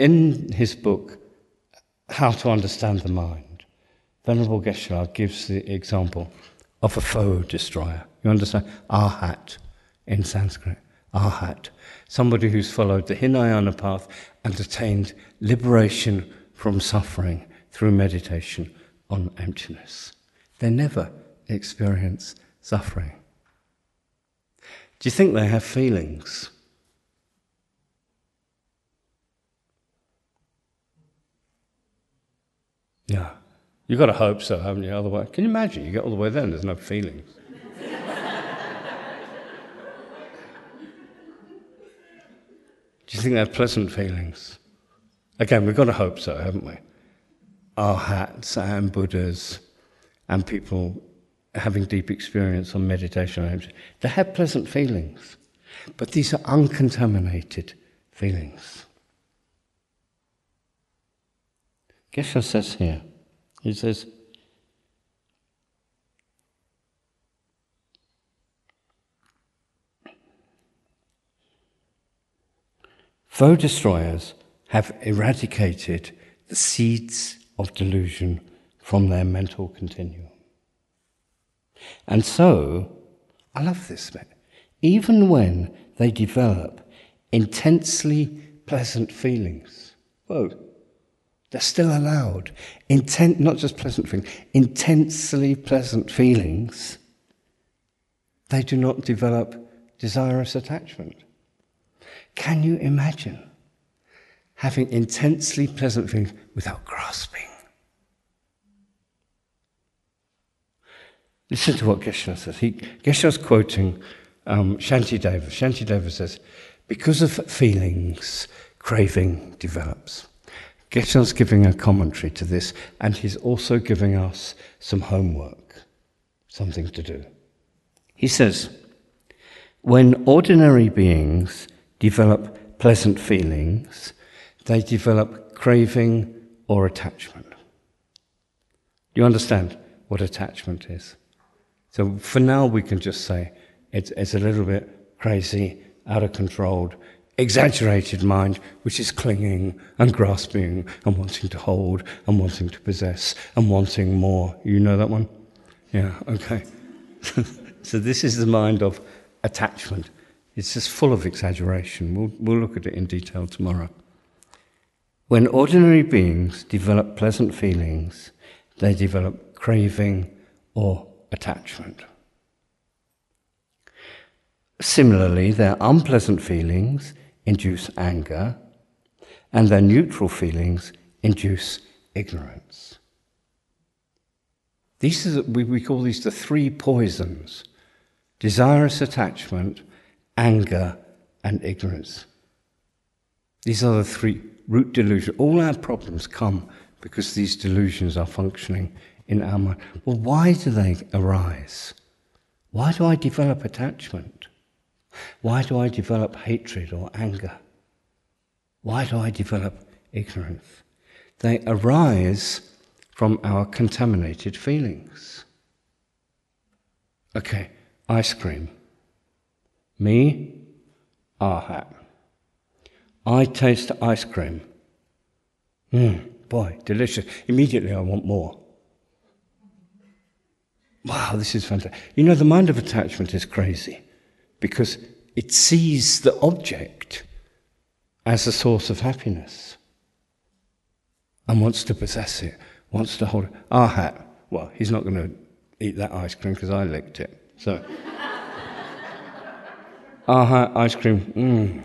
in his book, How to Understand the Mind, Venerable Geshe-la gives the example of a foe destroyer. You understand? Arhat in Sanskrit. Arhat. Somebody who's followed the Hinayana path and attained liberation from suffering through meditation on emptiness. They never experience suffering. Do you think they have feelings? Yeah. You've got to hope so, haven't you? Otherwise, can you imagine? You get all the way there and there's no feelings. Do you think they have pleasant feelings? Again, we've got to hope so, haven't we? Arhats and Buddhas and people having deep experience on meditation, they have pleasant feelings, but these are uncontaminated feelings. Geshe says here, he says, Foe destroyers have eradicated the seeds of delusion from their mental continuum. And so, I love this even when they develop intensely pleasant feelings, whoa, they're still allowed. Intent, not just pleasant feelings, intensely pleasant feelings, they do not develop desirous attachment. Can you imagine having intensely pleasant feelings without grasping? Listen to what Geshe says. He, Geshe's quoting um, Shantideva says, because of feelings, craving develops. Geshe's giving a commentary to this, and he's also giving us some homework, something to do. He says, when ordinary beings develop pleasant feelings, they develop craving or attachment. Do you understand what attachment is? So for now, we can just say it's, it's a little bit crazy, out of control, exaggerated mind, which is clinging and grasping and wanting to hold and wanting to possess and wanting more. You know that one? Yeah, okay. so this is the mind of attachment. It's just full of exaggeration. We'll, we'll look at it in detail tomorrow. When ordinary beings develop pleasant feelings, they develop craving or attachment. Similarly, their unpleasant feelings induce anger, and their neutral feelings induce ignorance. These are, we, we call these the three poisons desirous attachment, anger, and ignorance. These are the three root delusions. All our problems come because these delusions are functioning in our mind. Well, why do they arise? Why do I develop attachment? Why do I develop hatred or anger? Why do I develop ignorance? They arise from our contaminated feelings. Okay, ice cream. Me, Arhat. I taste ice cream. Mmm, boy, delicious. Immediately I want more. Wow, this is fantastic. You know, the mind of attachment is crazy because it sees the object as a source of happiness and wants to possess it, wants to hold it. Ah, Arhat, well, he's not going to eat that ice cream because I licked it. So, ah, Arhat ice cream, mmm,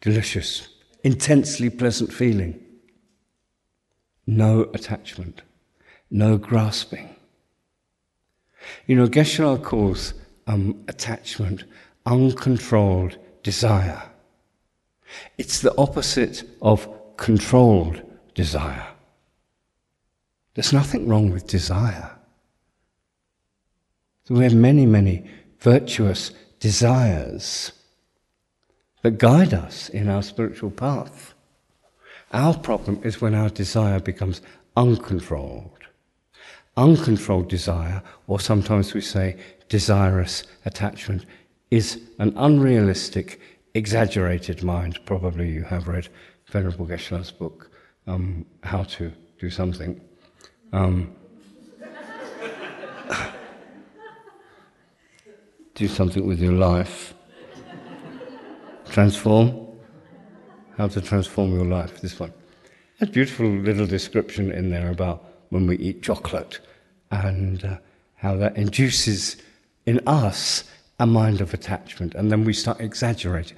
delicious, intensely pleasant feeling. No attachment, no grasping. You know, Geshe-la calls um, attachment uncontrolled desire. It's the opposite of controlled desire. There's nothing wrong with desire. We have many, many virtuous desires that guide us in our spiritual path. Our problem is when our desire becomes uncontrolled uncontrolled desire, or sometimes we say desirous attachment, is an unrealistic, exaggerated mind. Probably you have read Venerable Geshe-la's book, um, How to Do Something. Um, do something with your life. Transform. How to transform your life. This one. A beautiful little description in there about when we eat chocolate and uh, how that induces in us a mind of attachment, and then we start exaggerating.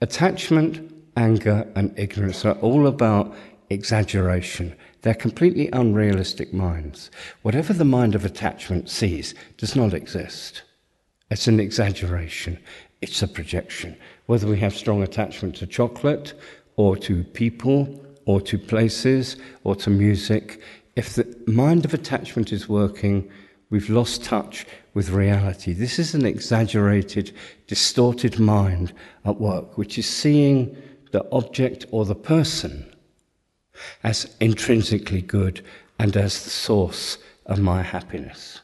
Attachment, anger, and ignorance are all about exaggeration. They're completely unrealistic minds. Whatever the mind of attachment sees does not exist. It's an exaggeration, it's a projection. Whether we have strong attachment to chocolate, or to people, or to places, or to music, if the mind of attachment is working, we've lost touch with reality. This is an exaggerated, distorted mind at work, which is seeing the object or the person as intrinsically good and as the source of my happiness.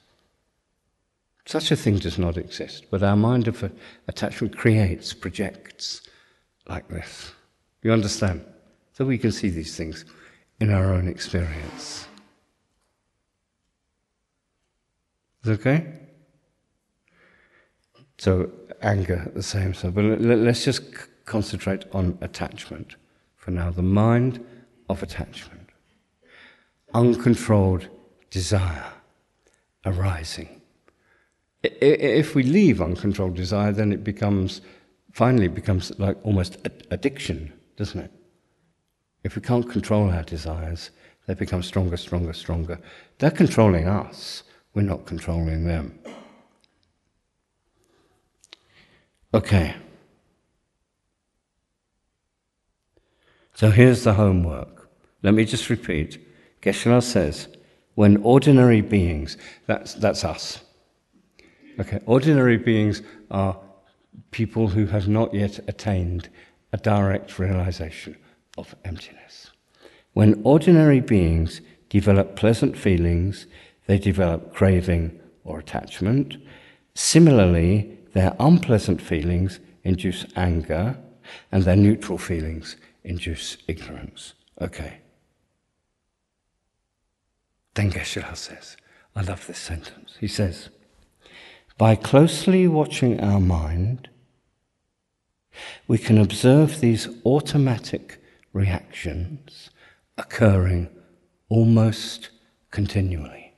Such a thing does not exist, but our mind of attachment creates, projects like this. You understand? So we can see these things in our own experience. Is okay? So anger, the same. So, but let's just concentrate on attachment for now. The mind of attachment, uncontrolled desire arising. If we leave uncontrolled desire, then it becomes finally becomes like almost addiction, doesn't it? If we can't control our desires, they become stronger, stronger, stronger. They're controlling us. We're not controlling them. Okay. So here's the homework. Let me just repeat. Geshe-la says, when ordinary beings, that's, that's us. Okay, ordinary beings are people who have not yet attained a direct realization of emptiness. When ordinary beings develop pleasant feelings, they develop craving or attachment. Similarly, their unpleasant feelings induce anger, and their neutral feelings induce ignorance. Okay. Then Geshe-la says, I love this sentence. He says, By closely watching our mind, we can observe these automatic reactions occurring almost continually.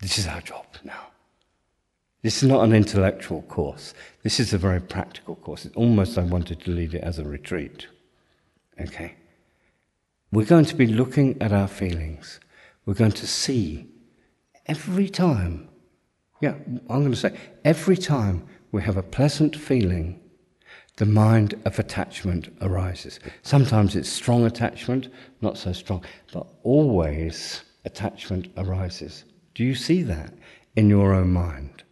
This is our job now. This is not an intellectual course. This is a very practical course. It's almost I wanted to lead it as a retreat. Okay? We're going to be looking at our feelings. We're going to see every time, yeah, I'm going to say, every time we have a pleasant feeling, the mind of attachment arises. Sometimes it's strong attachment, not so strong, but always attachment arises. Do you see that in your own mind?